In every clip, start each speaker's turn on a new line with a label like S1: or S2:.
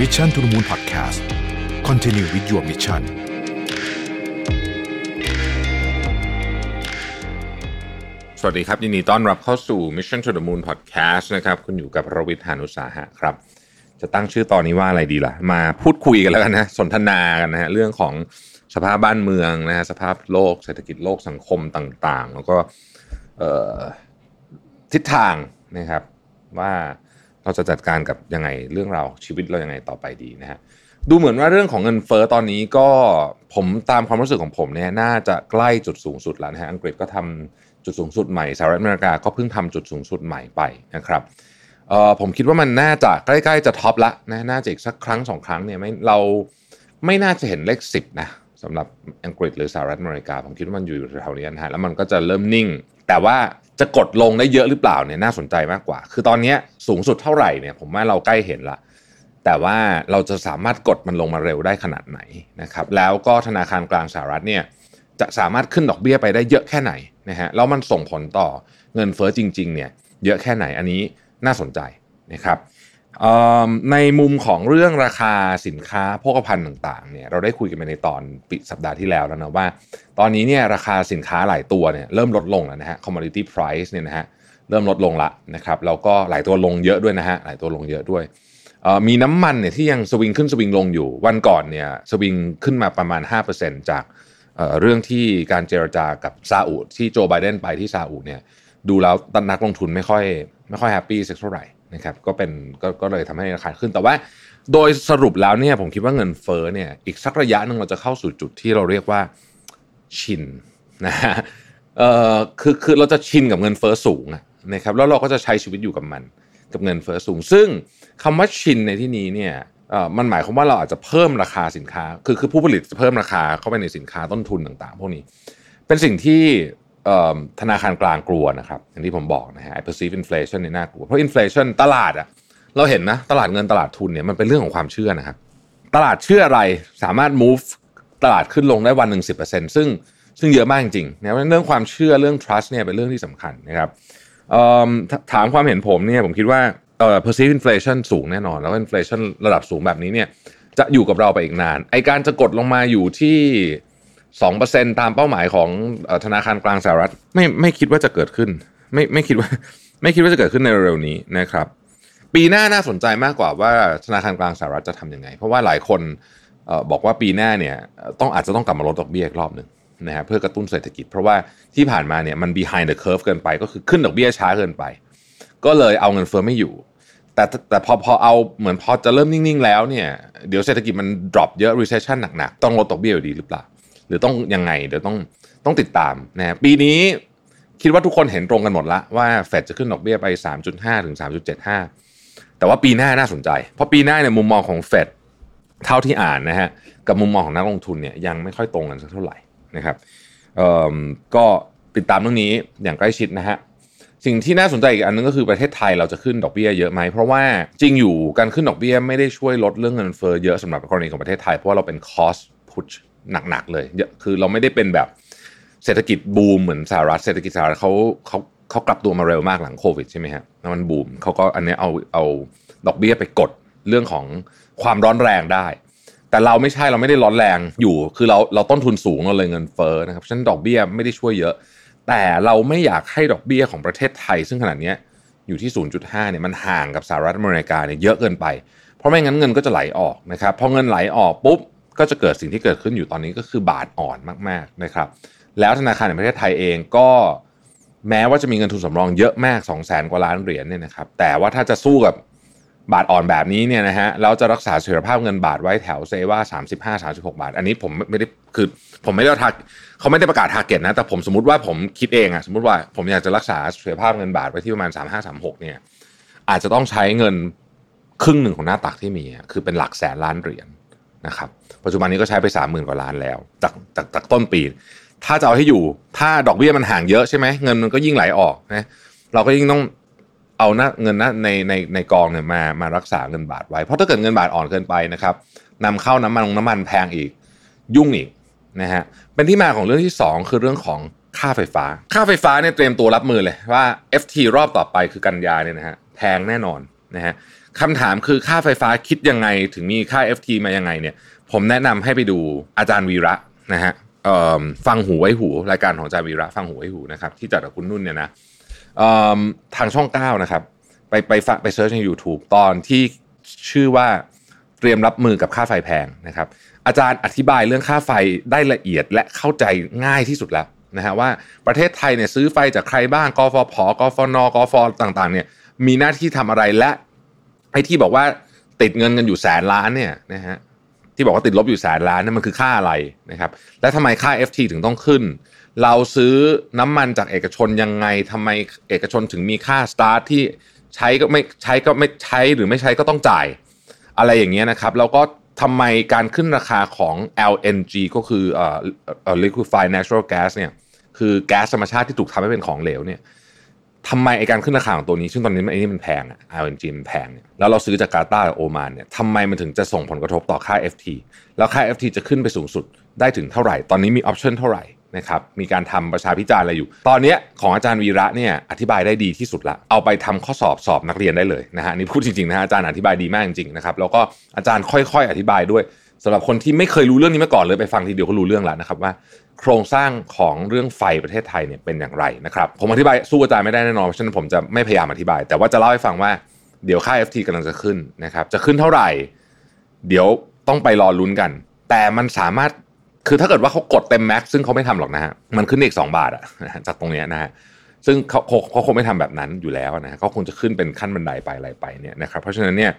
S1: Mission to the Moon Podcast Continue with your mission
S2: สวัสดีครับ ยินดีต้อนรับเข้าสู่ Mission to the Moon Podcast นะครับ คุณอยู่กับรวิทยานุสาหะครับ จะตั้งชื่อตอนนี้ว่าอะไรดีล่ะ มาพูดคุยกันแล้วกันนะ สนทนากันนะฮะเรื่องของสภาพบ้านเมืองนะฮะสภาพโลกเศรษฐกิจโลกสังคมต่าง ๆ แล้วก็ทิศทางนะครับว่า เราจะจัดการกับยังไงเรื่องราวชีวิตเรายังไงต่อไปดีนะฮะดูเหมือนว่าเรื่องของเงินเฟ้อตอนนี้ก็ผมตามความรู้สึกของผมเนี่ยน่าจะใกล้จุดสูงสุดแล้วนะฮะอังกฤษก็ทำจุดสูงสุดใหม่สหรัฐอเมริกาก็เพิ่งทำจุดสูงสุดใหม่ไปนะครับเอ่อผมคิดว่ามันน่าจะใกล้ๆจะท็อปละนะน่าจะอีกสักครั้งสองครั้งเนี่ยไม่เราไม่น่าจะเห็นเลขสิบนะ สำหรับอังกฤษหรือสหรัฐอเมริกา ผมคิดว่ามันอยู่แถวนี้นะฮะแล้วมันก็จะเริ่มนิ่ง แต่ว่าจะกดลงได้เยอะหรือเปล่าเนี่ยน่าสนใจมากกว่า คือตอนนี้สูงสุดเท่าไหร่เนี่ยผมว่าเราใกล้เห็นละแต่ว่าเราจะสามารถกดมันลงมาเร็วได้ขนาดไหนนะครับแล้วก็ธนาคารกลางสหรัฐเนี่ยจะสามารถขึ้นดอกเบี้ยไปได้เยอะแค่ไหนนะฮะแล้วมันส่งผลต่อเงินเฟ้อจริงๆเนี่ยเยอะแค่ไหนอันนี้น่าสนใจนะครับ ในมุมของเรื่องราคาสินค้าโภคภัณฑ์ต่างๆเนี่ยเราได้คุยกันไปในตอนปิดสัปดาห์ที่แล้วแล้วนะว่า ตอนนี้เนี่ยราคาสินค้าหลายตัวเนี่ยเริ่มลดลงแล้วนะฮะ commodity price เนี่ยนะฮะเริ่มลดลงละนะครับแล้วก็หลายตัวลงเยอะด้วยนะฮะหลายตัวลงเยอะด้วยมีน้ำมันเนี่ยที่ยังสวิงขึ้นสวิงลงอยู่ วันก่อนเนี่ยสวิงขึ้นมาประมาณ 5%จากเอ่อเรื่องที่การเจรจากับซาอุที่โจไบเดนไปที่ซาอุเนี่ยดูแล้วนักลงทุนไม่ค่อยไม่ค่อย happy สักเท่าไหร่ นะครับก็เป็นก็ก็เลยทำให้ราคาขึ้นแต่ว่าโดยสรุปแล้วเนี่ยผมคิดว่าเงินเฟ้อเนี่ยอีกสักระยะหนึ่งเราจะเข้าสู่จุดที่เราเรียกว่าชินนะฮะเอ่อคือคือเราจะชินกับเงินเฟ้อสูงอะนะครับแล้วเราก็จะใช้ชีวิตอยู่กับมัน กับเงินเฟ้อสูง ซึ่งคำว่าชินในที่นี้เนี่ยเอ่อมันหมายความว่าเราอาจจะเพิ่มราคาสินค้า คือคือผู้ผลิตจะเพิ่มราคาเข้าไปในสินค้าต้นทุนต่างๆ พวกนี้ เป็นสิ่งที่ ธนาคารกลางกลัวนะครับ อย่างที่ผมบอกนะฮะ I perceive inflation นี่น่ากลัว เพราะ inflation ตลาดอะเราเห็นนะตลาดเงินตลาดทุนเนี่ยมันเป็นเรื่องของความเชื่อนะครับ ตลาดเชื่ออะไรสามารถ move ตลาดขึ้นลงได้วันหนึ่งสิบเปอร์เซ็นต์ซึ่งซึ่งเยอะมากจริงๆนะเพราะเรื่องความเชื่อเรื่อง trust เนี่ยเป็นเรื่องที่สำคัญนะครับถามความเห็นผมเนี่ยผมคิดว่า perceive inflation สูงแน่นอน แล้ว inflation ระดับสูงแบบนี้เนี่ยจะอยู่กับเราไปอีกนาน ไอการจะกดลงมาอยู่ที่ 2%ตามเป้าหมายของอธนาคารกลางสหรัฐไม่ไม่คิดว่าจะเกิดขึ้น ไม่ไม่คิดว่า ไม่คิดว่าจะเกิดขึ้นในเร็วๆนี้นะครับ ปีหน้าน่าสนใจมากกว่าว่าธนาคารกลางสหรัฐจะทำยังไง เพราะว่าหลายคนอบอกว่าปีหน้าเนี่ยต้องอาจจะต้องกลับมาลดดอกเบี้ยอีกรอบหนึ่งนะฮะเพื่อกระตุ้นเศรษฐกิจ เพราะว่าที่ผ่านมาเนี่ยมัน behind the curve เกินไป ก็คือขึ้นดอกเบี้ยช้าเกินไป ก็เลยเอาเงินเฟ้อไม่อยู่ แต่แต่พอพอเอาเหมือนพอจะเริ่มนิ่ง ๆ แล้วเนี่ยเดี๋ยวเศรษฐกิจมัน drop เยอะ recession หนัก ๆ ต้องลดดอกเบี้ยอยู่ดีหรือเปล่า หรือต้องยังไงเดี๋ยวต้องต้องติดตามนะปีนี้คิดว่าทุกคนเห็นตรงกันหมดละว่าเฟดจะขึ้นดอกเบี้ยไป 3.5 ถึง 3.75 แต่ว่าปีหน้าน่าสนใจ เพราะปีหน้าเนี่ยมุมมองของเฟดเท่าที่อ่านนะฮะกับมุมมองของนักลงทุนเนี่ยยังไม่ค่อยตรงกันสักเท่าไหร่นะครับเอ่อก็ติดตามเรื่องนี้อย่างใกล้ชิดนะฮะสิ่งที่น่าสนใจอีกอันนึงก็คือประเทศไทยเราจะขึ้นดอกเบี้ยเยอะไหมเพราะว่าจริงอยู่การขึ้นดอกเบี้ยไม่ได้ช่วยลดเรื่องเงินเฟ้อเยอะสำหรับกรณีของประเทศไทยเพราะว่าเราเป็น cost push หนักๆเลยเยอะคือเราไม่ได้เป็นแบบเศรษฐกิจบูมเหมือนสหรัฐเศรษฐกิจสหรัฐเขาเขาเขากลับตัวมาเร็วมากหลังโควิดใช่ไหมฮะแล้วมันบูมเขาก็อันนี้เอาเอาดอกเบี้ยไปกดเรื่องของความร้อนแรงได้ แต่เราไม่ใช่เราไม่ได้ร้อนแรงอยู่คือเราเราต้นทุนสูงเราเลยเงินเฟ้อนะครับฉะนั้นดอกเบี้ยไม่ได้ช่วยเยอะ แต่เราไม่อยากให้ดอกเบี้ยของประเทศไทย ซึ่งขนาดเนี้ยอยู่ที่ 0.5เนี่ยมันห่างกับสหรัฐอเมริกาเนี่ยเยอะเกินไป เพราะไม่งั้นเงินก็จะไหลออกนะครับพอเงินไหลออกปุ๊บ ก็จะเกิดสิ่งที่เกิดขึ้นอยู่ตอนนี้ก็คือบาทอ่อนมากๆนะครับ แล้วธนาคารแห่งประเทศไทยเองก็แม้ว่าจะมีเงินทุนสำรองเยอะมาก 2 0 0แสนกว่าล้านเหรียญเนี่ยนะครับ แต่ว่าถ้าจะสู้กับบาทอ่อนแบบนี้เนี่ยนะฮะแล้วจะรักษาเสถียรภาพเงินบาทไว้แถวเซว่า 35 36 บาท อันนี้ผมไม่ได้คือผมไม่ได้ทักเขาไม่ได้ประกาศทาร์เก็ตนะ แต่ผมสมมติว่าผมคิดเองอะสมมติว่าผมอยากจะรักษาเสถียรภาพเงินบาทไว้ที่ประมาณ 35 36 เนี่ยอาจจะต้องใช้เงินครึ่งหนึ่งของหน้าตักที่มีคือเป็นหลักแสนล้านเหรียญ นะครับปัจจุบันนี้ก็ใช้ไปสามหมื่นกว่าล้านแล้วจากจากจากต้นปี ถ้าจะเอาให้อยู่ ถ้าดอกเบี้ยมันห่างเยอะใช่ไหมเงินมันก็ยิ่งไหลออกนะเราก็ยิ่งต้องเอาน้าเงินน้าในในในกองเนี่ยมามารักษาเงินบาทไว้ เพราะถ้าเกิดเงินบาทอ่อนเกินไปนะครับนำเข้าน้ำมันน้ำมันแพงอีกยุ่งอีกนะฮะเป็นที่มาของเรื่องที่ 2 คือเรื่องของค่าไฟฟ้า ค่าไฟฟ้าเนี่ยเตรียมตัวรับมือเลยว่า FT รอบต่อไปคือกันยาเนี่ยนะฮะแพงแน่นอน นะฮะคำถามคือค่าไฟฟ้าคิดยังไงถึงมีค่า FT มายังไงเนี่ยผมแนะนำให้ไปดูอาจารย์วีระนะฮะฟังหูไว้หูรายการของอาจารย์วีระฟังหูไว้หูนะครับที่จัดกับคุณนุ่นเนี่ยนะทางช่อง 9 นะครับ ไปไปฟังไปเซิร์ชใน YouTube ตอนที่ชื่อว่าเตรียมรับมือกับค่าไฟแพงนะครับ อาจารย์อธิบายเรื่องค่าไฟได้ละเอียดและเข้าใจง่ายที่สุดแล้วนะฮะว่าประเทศไทยเนี่ยซื้อไฟจากใครบ้างกฟผกฟนกฟต่างๆเนี่ย มีหน้าที่ทำอะไรและไอ้ที่บอกว่าติดเงินกันอยู่แสนล้านเนี่ยนะฮะที่บอกว่าติดลบอยู่แสนล้านนั่นมันคือค่าอะไรนะครับ และทำไมค่า FT ถึงต้องขึ้น เราซื้อน้ำมันจากเอกชนยังไงทำไมเอกชนถึงมีค่าสตาร์ทที่ใช้ก็ไม่ใช้ก็ไม่ใช้หรือไม่ใช้ก็ต้องจ่าย อะไรอย่างเงี้ยนะครับ แล้วก็ทำไมการขึ้นราคาของ LNG ก็คืออ่อ liquefied natural gas เนี่ยคือแก๊สธรรมชาติที่ถูกทำให้เป็นของเหลวเนี่ย ทำไมไอการขึ้นราคาของตัวนี้ ซึ่งตอนนี้ไอนี่มันแพงอะ LNG มันแพงเนี่ยแล้วเราซื้อจากกาตาร์โอมานเนี่ยทำไมมันถึงจะส่งผลกระทบต่อค่า FT แล้วค่า FT จะขึ้นไปสูงสุดได้ถึงเท่าไหร่ ตอนนี้มีออปชั่นเท่าไหร่นะครับมีการทำประชาพิจารณ์อะไรอยู่ ตอนนี้ของอาจารย์วีระเนี่ยอธิบายได้ดีที่สุดละ เอาไปทำข้อสอบสอบนักเรียนได้เลยนะฮะนี่พูดจริงๆนะอาจารย์อธิบายดีมากจริงๆนะครับแล้วก็อาจารย์ค่อยๆ อธิบายด้วยสำหรับคนที่ไม่เคยรู้เรื่องนี้มาก่อนเลยไปฟังทีเดียวก็รู้เรื่องแล้วนะครับว่า โครงสร้างของเรื่องไฟประเทศไทยเนี่ยเป็นอย่างไรนะครับผมอธิบายสู้อาจารย์ไม่ได้แน่นอนเพราะฉะนั้นผมจะไม่พยายามอธิบาย แต่ว่าจะเล่าให้ฟังว่าเดี๋ยวค่า FT กำลังจะขึ้นนะครับจะขึ้นเท่าไหร่ เดี๋ยวต้องไปรอลุ้นกัน แต่มันสามารถคือถ้าเกิดว่าเขากดเต็มแม็กซ์ซึ่งเขาไม่ทำหรอกนะฮะมันขึ้นอีก 2 บาทอะจากตรงนี้นะฮะซึ่งเขาเขาคงไม่ทำแบบนั้นอยู่แล้วนะเขาคงจะขึ้นเป็นขั้นบันไดไปอะไรไปเนี่ยนะครับเพราะฉะนั้นเนี่ย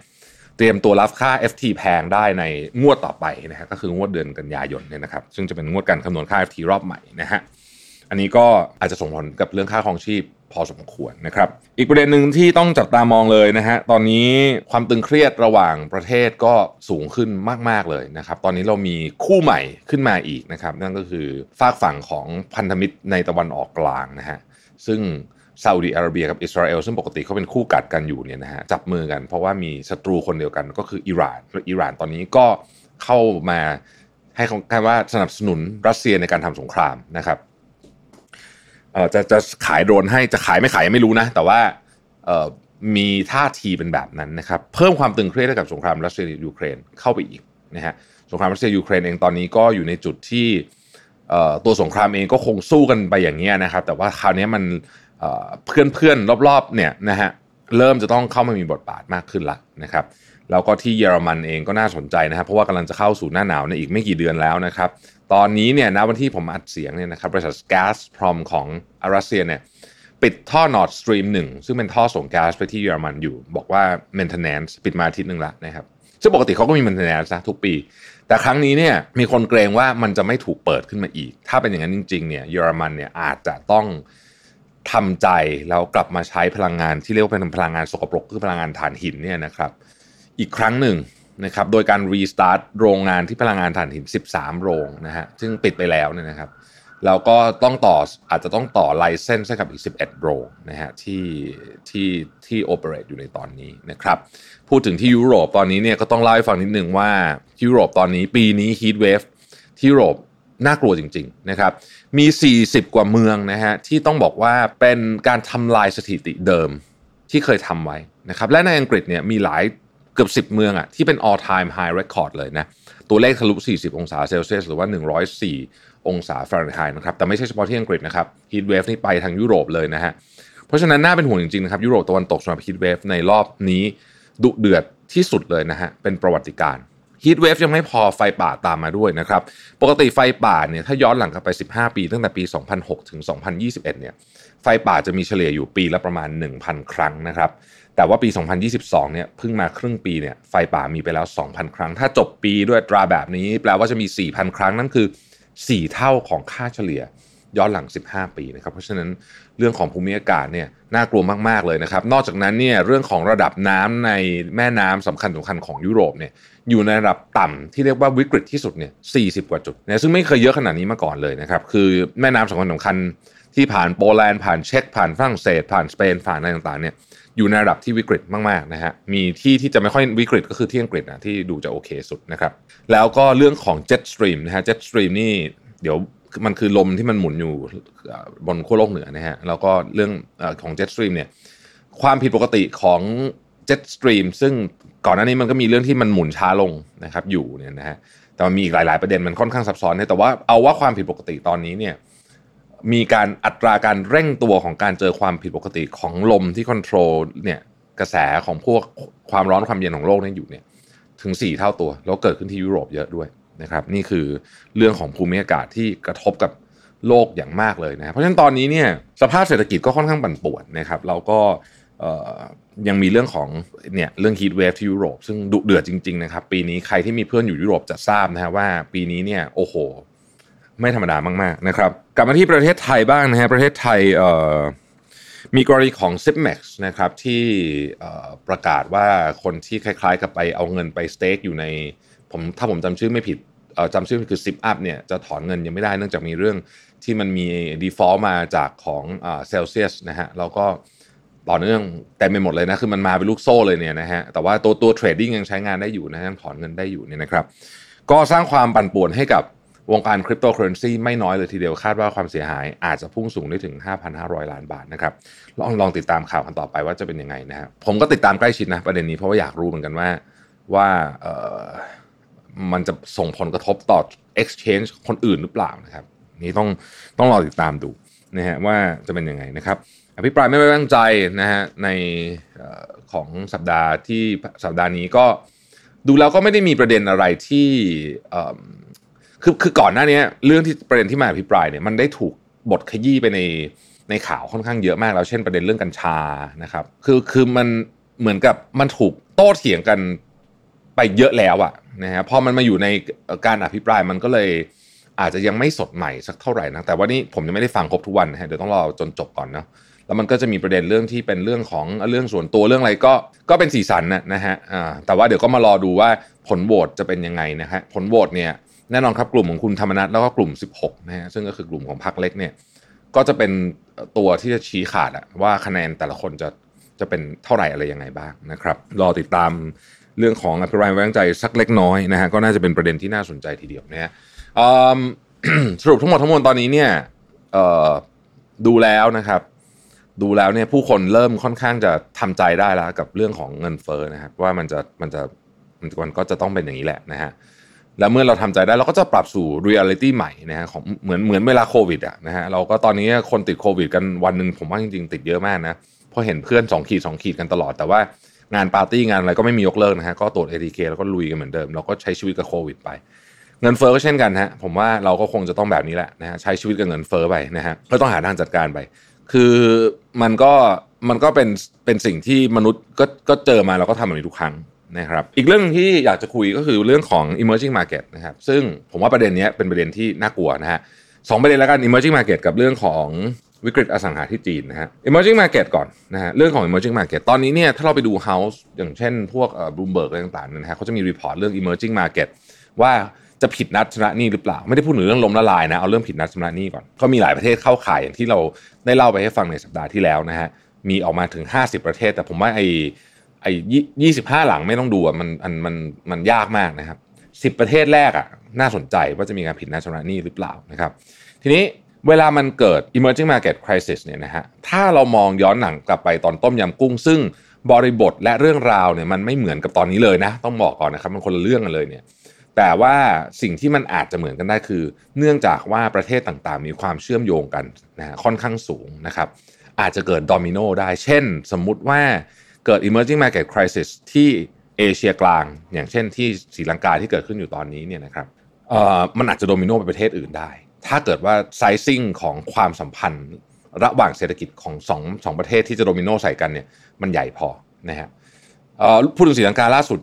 S2: เตรียมตัวรับค่า FT แพงได้ในงวดต่อไปนะฮะก็คืองวดเดือนกันยายนเนี่ยนะครับซึ่งจะเป็นงวดการคำนวณค่า FT รอบใหม่นะฮะอันนี้ก็อาจจะส่งผลกับเรื่องค่าครองชีพพอสมควรนะครับอีกประเด็นหนึ่งที่ต้องจับตามองเลยนะฮะตอนนี้ความตึงเครียดระหว่างประเทศก็สูงขึ้นมาก ๆ เลยนะครับตอนนี้เรามีคู่ใหม่ขึ้นมาอีกนะครับนั่นก็คือฝากฝั่งของพันธมิตรในตะวันออกกลางนะฮะซึ่ง ซาอุดีอาระเบียกับอิสราเอลซึ่งปกติเขาเป็นคู่กัดกันอยู่เนี่ยนะฮะจับมือกันเพราะว่ามีศัตรูคนเดียวกันก็คืออิหร่านอิหร่านตอนนี้ก็เข้ามาให้คำว่าสนับสนุนรัสเซียในการทำสงครามนะครับเอ่อจะจะขายโดรนให้จะขายไม่ขายไม่รู้นะ แต่ว่าเอ่อมีท่าทีเป็นแบบนั้นนะครับ เพิ่มความตึงเครียดให้กับสงครามรัสเซียยูเครนเข้าไปอีกนะฮะสงครามรัสเซียยูเครนเองตอนนี้ก็อยู่ในจุดที่ตัวสงครามเองก็คงสู้กันไปอย่างนี้นะครับ แต่ว่าคราวนี้มัน เพื่อนเพื่อนรอบๆเนี่ยนะฮะเริ่มจะต้องเข้ามามีบทบาทมากขึ้นละนะครับแล้วก็ที่เยอรมันเองก็น่าสนใจนะครับเพราะว่ากำลังจะเข้าสู่หน้าหนาวในอีกไม่กี่เดือนแล้วนะครับ ตอนนี้เนี่ยณวันที่ผมอัดเสียงเนี่ยนะครับบริษัทแก๊สพรอมของอรัสเซียเนี่ยปิดท่อ Nord Stream 1ซึ่งเป็นท่อส่งแก๊สไปที่เยอรมันอยู่ บอกว่า maintenance ปิดมาอาทิตย์หนึ่งละนะครับซึ่งปกติเขาก็มี maintenance นะทุกปี แต่ครั้งนี้เนี่ยมีคนเกรงว่ามันจะไม่ถูกเปิดขึ้นมาอีก ถ้าเป็นอย่างนั้นจริงๆเนี่ยเยอรมันเนี่ยอาจจะต้อง ทำใจแล้วกลับมาใช้พลังงานที่เรียกว่าเป็นพลังงานสกปรกคือพลังงานถ่านหินเนี่ยนะครับ อีกครั้งหนึ่งนะครับโดยการรีสตาร์ทโรงงานที่พลังงานถ่านหิน 13 โรงนะฮะซึ่งปิดไปแล้วเนี่ยนะครับแล้วก็ต้องต่ออาจจะต้องต่อไลเซนส์ให้กับอีก 11 โรงนะฮะที่ที่ที่โอเปเรตอยู่ในตอนนี้นะครับพูดถึงที่ยุโรปตอนนี้เนี่ยก็ต้องเล่าให้ฟังนิดนึงว่ายุโรปตอนนี้ปีนี้ heat wave ที่ยุโรป น่ากลัวจริงๆนะครับมี 40 กว่าเมืองนะฮะที่ต้องบอกว่าเป็นการทำลายสถิติเดิมที่เคยทำไว้นะครับและในอังกฤษเนี่ยมีหลายเกือบ 10 เมืองอะที่เป็น all time high record เลยนะตัวเลขทะลุ 40 องศาเซลเซียสหรือว่า 104 องศาฟาเรนไฮต์นะครับแต่ไม่ใช่เฉพาะที่อังกฤษนะครับ heat wave นี่ไปทางยุโรปเลยนะฮะเพราะฉะนั้นน่าเป็นห่วงจริงๆนะครับยุโรปตะวันตกสำหรับ heat wave ในรอบนี้ดุเดือดที่สุดเลยนะฮะเป็นประวัติการ ฮีทเวฟยังไม่พอไฟป่าตามมาด้วยนะครับ ปกติไฟป่าเนี่ยถ้าย้อนหลังกลับไป 15 ปี ตั้งแต่ปี 2006 ถึง 2021 เนี่ยไฟป่าจะมีเฉลี่ยอยู่ปีละประมาณ 1,000 ครั้งนะครับ แต่ว่าปี 2022 เนี่ยเพิ่งมาครึ่งปีเนี่ยไฟป่ามีไปแล้ว 2,000 ครั้ง ถ้าจบปีด้วยตราแบบนี้ แปลว่าจะมี 4,000 ครั้งนั่นคือ 4 เท่าของค่าเฉลี่ย ย้อนหลัง 15 ปีนะครับ เพราะฉะนั้นเรื่องของภูมิอากาศเนี่ยน่ากลัวมากๆเลยนะครับ นอกจากนั้นเนี่ยเรื่องของระดับน้ำในแม่น้ำสำคัญสำคัญของยุโรปเนี่ยอยู่ในระดับต่ำที่เรียกว่าวิกฤตที่สุดเนี่ย40 กว่าจุดนะซึ่งไม่เคยเยอะขนาดนี้มาก่อนเลยนะครับ คือแม่น้ำสำคัญสำคัญที่ผ่านโปแลนด์ผ่านเช็กผ่านฝรั่งเศส ผ่านสเปนผ่านอะไรต่างๆเนี่ยอยู่ในระดับที่วิกฤตมากๆนะฮะ มีที่ที่จะไม่ค่อยวิกฤตก็คือที่อังกฤษนะที่ดูจะโอเคสุดนะครับ แล้วก็เรื่องของ jet stream นะฮะ jet stream นี่เดี๋ยว มันคือลมที่มันหมุนอยู่บนขั้วโลกเหนือนะฮะแล้วก็เรื่องของ jet stream เนี่ยความผิดปกติของ jet stream ซึ่งก่อนหน้านี้มันก็มีเรื่องที่มันหมุนช้าลงนะครับอยู่เนี่ยนะฮะแต่มันมีอีกหลาย ๆ ประเด็นมันค่อนข้างซับซ้อนนะแต่ว่าเอาว่าความผิดปกติตอนนี้เนี่ยมีการอัตราการเร่งตัวของการเจอความผิดปกติของลมที่ control เนี่ยกระแสของพวกความร้อนความเย็นของโลกนี่อยู่เนี่ยถึง 4 เท่าตัว แล้วเกิดขึ้นที่ยุโรปเยอะด้วย นะครับนี่คือเรื่องของภูมิอากาศที่กระทบกับโลกอย่างมากเลยนะเพราะฉะนั้นตอนนี้เนี่ยสภาพเศรษฐกิจก็ค่อนข้างปั่นป่วนนะครับเราก็ยังมีเรื่องของเนี่ยเรื่องฮีทเวฟที่ยุโรป ซึ่งดุเดือดจริงๆนะครับปีนี้ใครที่มีเพื่อนอยู่ยุโรปจะทราบนะฮะว่าปีนี้เนี่ยโอ้โห ไม่ธรรมดามากๆนะครับกลับมาที่ประเทศไทยบ้างนะฮะประเทศไทยมีกรณีของ z i p m a x นะครับที่ประกาศว่าคนที่คล้ายๆ กับไปเอาเงินไป stake อยู่ใน ผมถ้าผมจำชื่อไม่ผิดจำชื่อคือ ZipUp เนี่ยจะถอนเงินยังไม่ได้เนื่องจากมีเรื่องที่มันมี default มาจากของเซลเซียสนะฮะแล้วก็ต่อเนื่องแต่ไม่หมดเลยนะคือมันมาเป็นลูกโซ่เลยเนี่ยนะฮะแต่ว่าตัวตัว trading ยังใช้งานได้อยู่นะฮะถอนเงินได้อยู่เนี่ยนะครับ ก็สร้างความปั่นป่วนให้กับวงการคริปโตเคอเรนซีไม่น้อยเลยทีเดียวคาดว่าความเสียหายอาจจะพุ่งสูงได้ถึง 5,500 ล้านบาทนะครับลองลองติดตามข่าวกันต่อไปว่าจะเป็นยังไงนะฮะผมก็ติดตามใกล้ชิดนะประเด็นนี้เพราะว่าอยากรู้เหมือนกันว่าว่าเออ มันจะส่งผลกระทบต่อ exchange คนอื่นหรือเปล่านะครับ นี่ต้องต้องรอติดตามดูนะฮะว่าจะเป็นยังไงนะครับอภิปรายไม่ไว้วางใจนะฮะในของสัปดาห์ที่สัปดาห์นี้ก็ดูแล้วก็ไม่ได้มีประเด็นอะไรที่คือคือก่อนหน้านี้เรื่องที่ประเด็นที่มาอภิปรายเนี่ยมันได้ถูกบทขยี้ไปในในข่าวค่อนข้างเยอะมากแล้วเช่นประเด็นเรื่องกัญชานะครับ คือคือมันเหมือนกับมันถูกโต้เถียงกัน ไปเยอะแล้วอะนะฮะพอมันมาอยู่ในการอภิปรายมันก็เลยอาจจะยังไม่สดใหม่สักเท่าไหร่นะแต่ว่านี่ผมยังไม่ได้ฟังครบทุกวันนะฮะเดี๋ยวต้องรอจนจบก่อนเนาะแล้วมันก็จะมีประเด็นเรื่องที่เป็นเรื่องของเรื่องส่วนตัวเรื่องอะไรก็ก็เป็นสีสันนะนะฮะแต่ว่าเดี๋ยวก็มารอดูว่าผลโหวตจะเป็นยังไงนะฮะผลโหวตเนี่ยแน่นอนครับกลุ่มของคุณธรรมนัฐแล้วก็กลุ่ม 16นะฮะซึ่งก็คือกลุ่มของพรรคเล็กเนี่ยก็จะเป็นตัวที่จะชี้ขาดอะว่าคะแนนแต่ละคนจะจะเป็นเท่าไหร่อะไรยังไงบ้างนะครับ รอติดตาม เรื่องของอภิปรายไว้วางใจสักเล็กน้อยนะฮะก็น่าจะเป็นประเด็นที่น่าสนใจทีเดียวนะฮะสรุปทั้งหมดทั้งมวลตอนนี้เนี่ยดูแล้วนะครับ ดูแล้วเนี่ยผู้คนเริ่มค่อนข้างจะทำใจได้แล้วกับเรื่องของเงินเฟ้อนะครับว่ามันจะมันจะมันก็จะต้องเป็นอย่างนี้แหละนะฮะแล้วเมื่อเราทำใจได้เราก็จะปรับสู่เรียลิตี้ใหม่นะฮะของเหมือนเหมือนเวลาโควิดอะนะฮะเราก็ตอนนี้คนติดโควิด กันวันหนึ่งผมว่าจริงๆ ติดเยอะมากนะเพราะเห็นเพื่อน2ขีด2ขีดกันตลอดแต่ว่า งานปาร์ตี้งานอะไรก็ไม่มียกเลิกนะฮะก็ตรวจ ATK แล้วก็ลุยกันเหมือนเดิมเราก็ใช้ชีวิตกับโควิดไป เงินเฟ้อก็เช่นกันฮะผมว่าเราก็คงจะต้องแบบนี้แหละนะฮะใช้ชีวิตกับเงินเฟ้อไปนะฮะก็ต้องหาทางจัดการไป คือมันก็มันก็เป็นเป็นสิ่งที่มนุษย์ก็ก็เจอมาเราก็ทำแบบนี้ทุกครั้งนะครับอีกเรื่องที่อยากจะคุยก็คือเรื่องของ emerging market นะครับซึ่งผมว่าประเด็นนี้เป็นประเด็นที่น่ากลัวนะฮะสองประเด็นแล้วกัน emerging market กับเรื่องของ วิกฤตอสังหาที่จีนนะฮะ emerging market ก่อนนะฮะเรื่องของ emerging market ตอนนี้เนี่ยถ้าเราไปดู house อย่างเช่นพวกบลูมเบิร์กอะไรต่างๆนะฮะเขาจะมี report เรื่อง emerging market ว่าจะผิดนัดชำระหนี้หรือเปล่า ไม่ได้พูดถึงเรื่องล้มละลายนะเอาเรื่องผิดนัดชำระหนี้ก่อนก็มีหลายประเทศเข้าข่ายอย่างที่เราได้เล่าไปให้ฟังในสัปดาห์ที่แล้วนะฮะมีออกมาถึง 50 ประเทศ แต่ผมว่าไอ้ไอ้ยี่สิบห้าหลังไม่ต้องดูอะมันมันมันมันยากมากนะครับสิบประเทศแรกอะน่าสนใจว่าจะมีการผิดนัดชำระหนี้หรือเปล่านะครับ ทีนี้ เวลามันเกิด emerging market crisis เนี่ยนะฮะถ้าเรามองย้อนหนังกลับไปตอนต้มยำกุ้ง ซึ่งบริบทและเรื่องราวเนี่ยมันไม่เหมือนกับตอนนี้เลยนะ ต้องบอกก่อนนะครับมันคนละเรื่องกันเลยเนี่ยแต่ว่าสิ่งที่มันอาจจะเหมือนกันได้คือ เนื่องจากว่าประเทศต่างๆ มีความเชื่อมโยงกันนะค่อนข้างสูงนะครับอาจจะเกิดโดมิโนได้ เช่น สมมุติว่าเกิด emerging market crisis ที่เอเชียกลาง อย่างเช่นที่ศรีลังกาที่เกิดขึ้นอยู่ตอนนี้เนี่ยนะครับมันอาจจะโดมิโนไปประเทศอื่นได้ ถ้าเกิดว่า sizing ของความสัมพันธ์ ระหว่างเศรษฐกิจของสองสองประเทศที่จะโดมิโนใส่กันเนี่ยมันใหญ่พอนะฮะพูดถึงศรีลังกาล่าสุด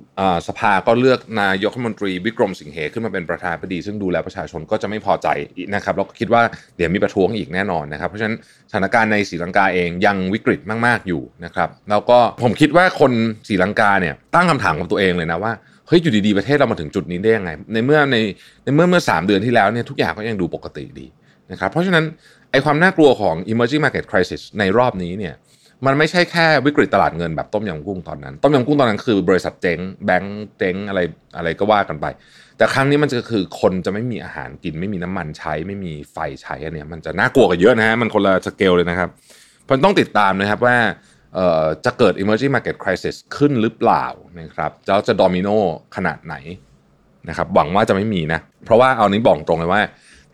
S2: สภาก็เลือกนายกรัฐมนตรีวิกรมสิงห์เหขึ้นมาเป็นประธานพอดี ซึ่งดูแลประชาชนก็จะไม่พอใจนะครับแล้วก็คิดว่าเดี๋ยวมีประท้วงอีกแน่นอนนะครับ เพราะฉะนั้นสถานการณ์ในสีลังกาเองยังวิกฤตมาก ๆ อยู่นะครับ แล้วก็ผมคิดว่าคนสีลังกาเนี่ยตั้งคำถามกับตัวเองเลยนะว่า ฮ้ยอยู่ดีๆประเทศเรามาถึงจุดนี้ได้ยังไง ในเมื่อในในเมื่อเมื่อสามเดือนที่แล้วเนี่ยทุกอย่างก็ยังดูปกติดีนะครับเพราะฉะนั้นไอความน่ากลัวของ emerging market crisis ในรอบนี้เนี่ยมันไม่ใช่แค่วิกฤตตลาดเงินแบบต้มยำกุ้งตอนนั้น ต้มยำกุ้งตอนนั้นคือบริษัทเจ๊งแบงก์เจ๊งอะไรอะไรก็ว่ากันไป แต่ครั้งนี้มันจะคือคนจะไม่มีอาหารกิน ไม่มีน้ำมันใช้ ไม่มีไฟใช้อันเนี้ยมันจะน่ากลัวกันเยอะนะฮะมันคนละสเกลเลยนะครับเพราะต้องติดตามนะครับว่า จะเกิด emerging market crisis ขึ้นหรือเปล่านะครับแล้วจะดอมิโนขนาดไหนนะครับหวังว่าจะไม่มีนะ เพราะว่าเอานี้บอกตรงเลยว่า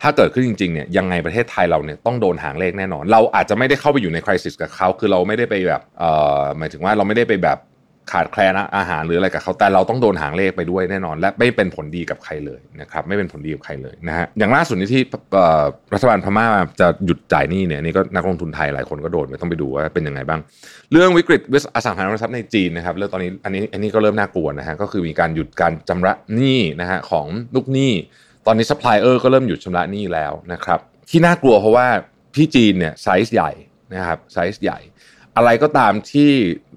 S2: ถ้าเกิดขึ้นจริงๆเนี่ยยังไงประเทศไทยเราเนี่ยต้องโดนหางเลขแน่นอน เราอาจจะไม่ได้เข้าไปอยู่ในคริสิสกับเขาคือเราไม่ได้ไปแบบเอ่อหมายถึงว่าเราไม่ได้ไปแบบ ขาดแคลนอาหารหรืออะไรกับเขาแต่เราต้องโดนหางเลขไปด้วยแน่นอน และไม่เป็นผลดีกับใครเลยนะครับไม่เป็นผลดีกับใครเลยนะฮะอย่างล่าสุดนี้ที่รัฐบาลพม่าจะหยุดจ่ายหนี้เนี่ยนี่ก็นักลงทุนไทยหลายคนก็โดนไปต้องไปดูว่าเป็นยังไงบ้าง เรื่องวิกฤติอสังหาริมทรัพย์ในจีนนะครับเรื่องตอนนี้อันนี้อันนี้ก็เริ่มน่ากลัวนะฮะก็คือมีการหยุดการชำระหนี้นะฮะของลูกหนี้ตอนนี้ซัพพลายเออร์ก็เริ่มหยุดชำระหนี้แล้วนะครับที่น่ากลัวเพราะว่าพี่จีนเนี่ยไซส์ใหญ่นะครับไซส์ใหญ่ อะไรก็ตามที่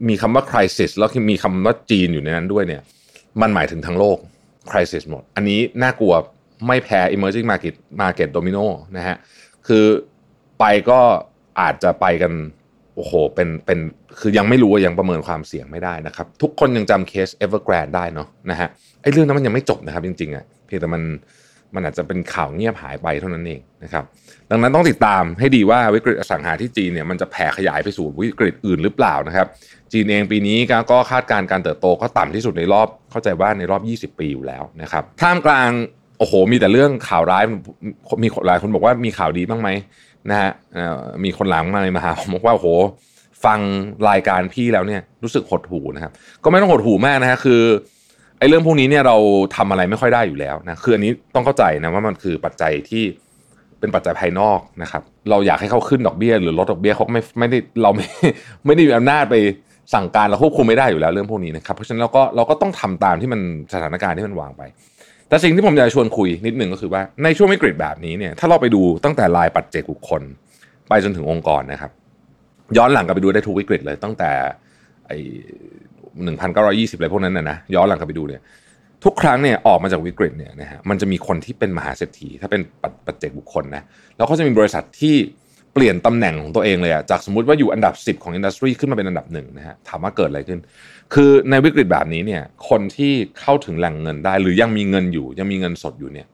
S2: มีคำว่า crisis แล้วมีคำว่าจีนอยู่ในนั้นด้วยเนี่ย มันหมายถึงทั้งโลก crisis หมด อันนี้น่ากลัวไม่แพ้ emerging market market domino นะฮะ คือไปก็อาจจะไปกัน โอ้โห เป็น เป็น คือยังไม่รู้ยังประเมินความเสี่ยงไม่ได้นะครับ ทุกคนยังจำเคส Evergrande ได้เนาะนะฮะ ไอ้เรื่องนั้นมันยังไม่จบนะครับจริงๆอะ เพียงแต่มัน มันอาจจะเป็นข่าวเงียบหายไปเท่านั้นเองนะครับดังนั้นต้องติดตามให้ดีว่าวิกฤตอสังหาที่จีนเนี่ยมันจะแผ่ขยายไปสู่วิกฤตอื่นหรือเปล่านะครับ จีนเองปีนี้ก็คาดการณ์การเติบโตก็ต่ำที่สุดในรอบเข้าใจว่าในรอบ 20 ปีอยู่แล้วนะครับท่ามกลางโอ้โห มีแต่เรื่องข่าวร้ายมีหลายคนบอกว่ามีข่าวดีบ้างไหมนะฮะมีคนหลังมาเลยมหาผมบอกว่าโอ้โหฟังรายการพี่แล้วเนี่ยรู้สึกหดหูนะครับ ก็ไม่ต้องหดหูมากนะฮะคือ เรื่องพวกนี้เนี่ยเราทำอะไรไม่ค่อยได้อยู่แล้วนะคืออันนี้ต้องเข้าใจนะว่ามันคือปัจจัยที่เป็นปัจจัยภายนอกนะครับ เราอยากให้เขาขึ้นดอกเบี้ย หรือลดดอกเบี้ยเขาไม่ไม่ได้เราไม่ไม่ได้มีอำนาจไปสั่งการเราควบคุมไม่ได้อยู่แล้วเรื่องพวกนี้นะครับเพราะฉะนั้นเราก็เราก็ต้องทำตามที่มันสถานการณ์ที่มันวางไป แต่สิ่งที่ผมอยากชวนคุยนิดหนึ่งก็คือว่าในช่วงวิกฤตแบบนี้เนี่ยถ้าเราไปดูตั้งแต่รายปัจเจกบุคคล ไปจนถึงองค์กรนะครับ ย้อนหลังกลับไปดูได้ทุกวิกฤตเลยตั้งแต่ไอ หนึ่งพันเก้าร้อยยี่สิบอะไรพวกนั้นนะนะย้อนหลังกลับไปดูเนี่ยทุกครั้งเนี่ยออกมาจากวิกฤตเนี่ยนะฮะมันจะมีคนที่เป็นมหาเศรษฐี ถ้าเป็นปัจเจกบุคคลนะแล้วก็จะมีบริษัทที่เปลี่ยนตำแหน่งของตัวเองเลยอะจากสมมุติว่าอยู่อันดับ 10 ของ industry ขึ้นมาเป็นอันดับหนึ่งนะฮะถามว่าเกิดอะไรขึ้น คือในวิกฤตแบบนี้เนี่ยคนที่เข้าถึงแหล่งเงินได้ หรือยังมีเงินอยู่ยังมีเงินสดอยู่เนี่ย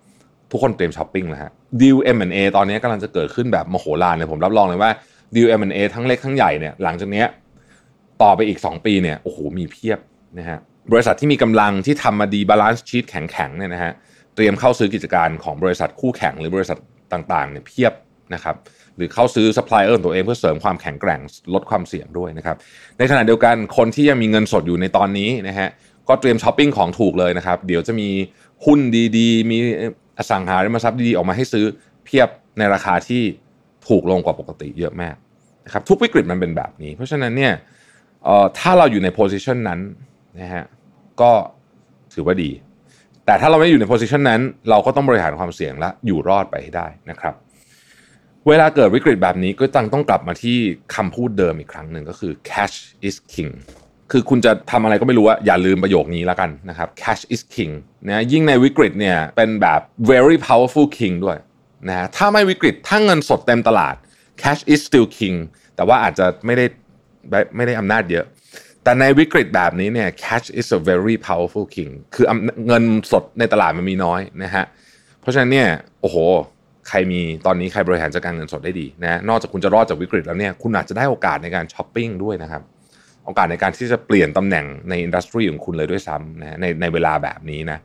S2: ทุกคนเตรียมช้อปปิ้งแล้วฮะดีล M&A ตอนนี้กำลังจะเกิดขึ้นแบบมโหฬารเลยผมรับรองเลยว่าดีล M&A ทั้งเล็กทั้งใหญ่เนี่ยหลังจากนี้ ต่อไปอีก 2 ปีเนี่ยโอ้โหมีเพียบนะฮะบริษัทที่มีกำลังที่ทำมาดี balance sheet แข็งๆเนี่ยนะฮะเตรียมเข้าซื้อกิจการของบริษัทคู่แข่งหรือบริษัทต่างๆเนี่ยเพียบนะครับหรือเข้าซื้อซัพพลายเออร์ตัวเองเพื่อเสริมความแข็งแกร่งลดความเสี่ยงด้วยนะครับในขณะเดียวกันคนที่ยังมีเงินสดอยู่ในตอนนี้นะฮะก็เตรียมช้อปปิ้งของถูกเลยนะครับเดี๋ยวจะมีหุ้นดีๆ มีอสังหาริมทรัพย์ดีๆออกมาให้ซื้อเพียบในราคาที่ถูกลงกว่าปกติเยอะมากนะครับทุกวิกฤตมันเป็นแบบนี้ เพราะฉะนั้นเนี่ย ถ้าเราอยู่ในโพสิชันนั้นนะฮะก็ถือว่าดี แต่ถ้าเราไม่อยู่ในโพสิชันนั้น เราก็ต้องบริหารความเสี่ยงและอยู่รอดไปให้ได้นะครับ เวลาเกิดวิกฤตแบบนี้ก็จังต้องกลับมาที่คำพูดเดิมอีกครั้งหนึ่งก็คือ cash is king คือคุณจะทำอะไรก็ไม่รู้อะอย่าลืมประโยคนี้แล้วกันนะครับ cash is king นะยิ่งในวิกฤตเนี่ยเป็นแบบ very powerful king ด้วยนะถ้าไม่วิกฤตถ้าเงินสดเต็มตลาด cash is still king แต่ว่าอาจจะไม่ได้ ไม่ได้อำนาจเยอะ แต่ในวิกฤตแบบนี้เนี่ย cash is a very powerful king คือเงินสดในตลาดมันมีน้อยนะฮะ เพราะฉะนั้นเนี่ยโอ้โห ใครมีตอนนี้ใครบริหารจัดการเงินสดได้ดีนะนอกจากคุณจะรอดจากวิกฤตแล้วเนี่ยคุณอาจจะได้โอกาสในการช้อปปิ้งด้วยนะครับโอกาสในการที่จะเปลี่ยนตำแหน่งในอินดัสทรีของคุณเลยด้วยซ้ำนะในในเวลาแบบนี้นะ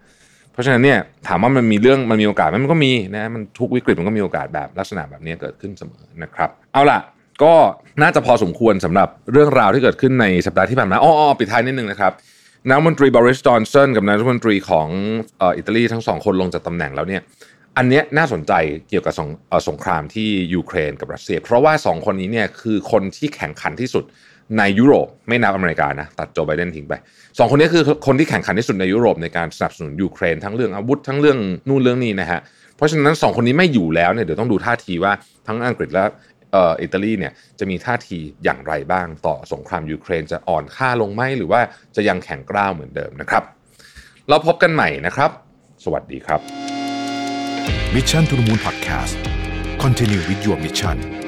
S2: เพราะฉะนั้นเนี่ยถามว่ามันมีเรื่องมันมีโอกาสมันก็มีนะมันทุกวิกฤตมันก็มีโอกาสแบบลักษณะแบบนี้เกิดขึ้นเสมอนะครับ เอาล่ะ ก็น่าจะพอสมควรสำหรับเรื่องราวที่เกิดขึ้นในสัปดาห์ที่ผ่านมาอ้อปิดท้ายนิดนึงนะครับนายมนตรีบริสจอนสันกับนายรัฐมนตรีของอิตาลีทั้งสองคนลงจากตำแหน่งแล้วเนี่ยอันนี้น่าสนใจเกี่ยวกับสงสงครามที่ยูเครนกับรัสเซีย เพราะว่าสองคนนี้เนี่ยคือคนที่แข็งขันที่สุดในยุโรปไม่นับอเมริกานะตัดโจไบเดนทิ้งไปสองคนนี้คือคนที่แข็งขันที่สุดในยุโรปในการสนับสนุนยูเครนทั้งเรื่องอาวุธทั้งเรื่องนู่นเรื่องนี้นะฮะเพราะฉะนั้นสองคนนี้ไม่อยู่แล้วเนี่ยเดี๋ยวต้องดูท่าทีว่าทั้งอังกฤษและ อิตาลีเนี่ยจะมีท่าทีอย่างไรบ้างต่อสงครามยูเครนจะอ่อนค่าลงไหมหรือว่าจะยังแข็งกร้าวเหมือนเดิมนะครับ เราพบกันใหม่นะครับ สวัสดีครับ
S1: Mission to the Moon Podcast Continue with your mission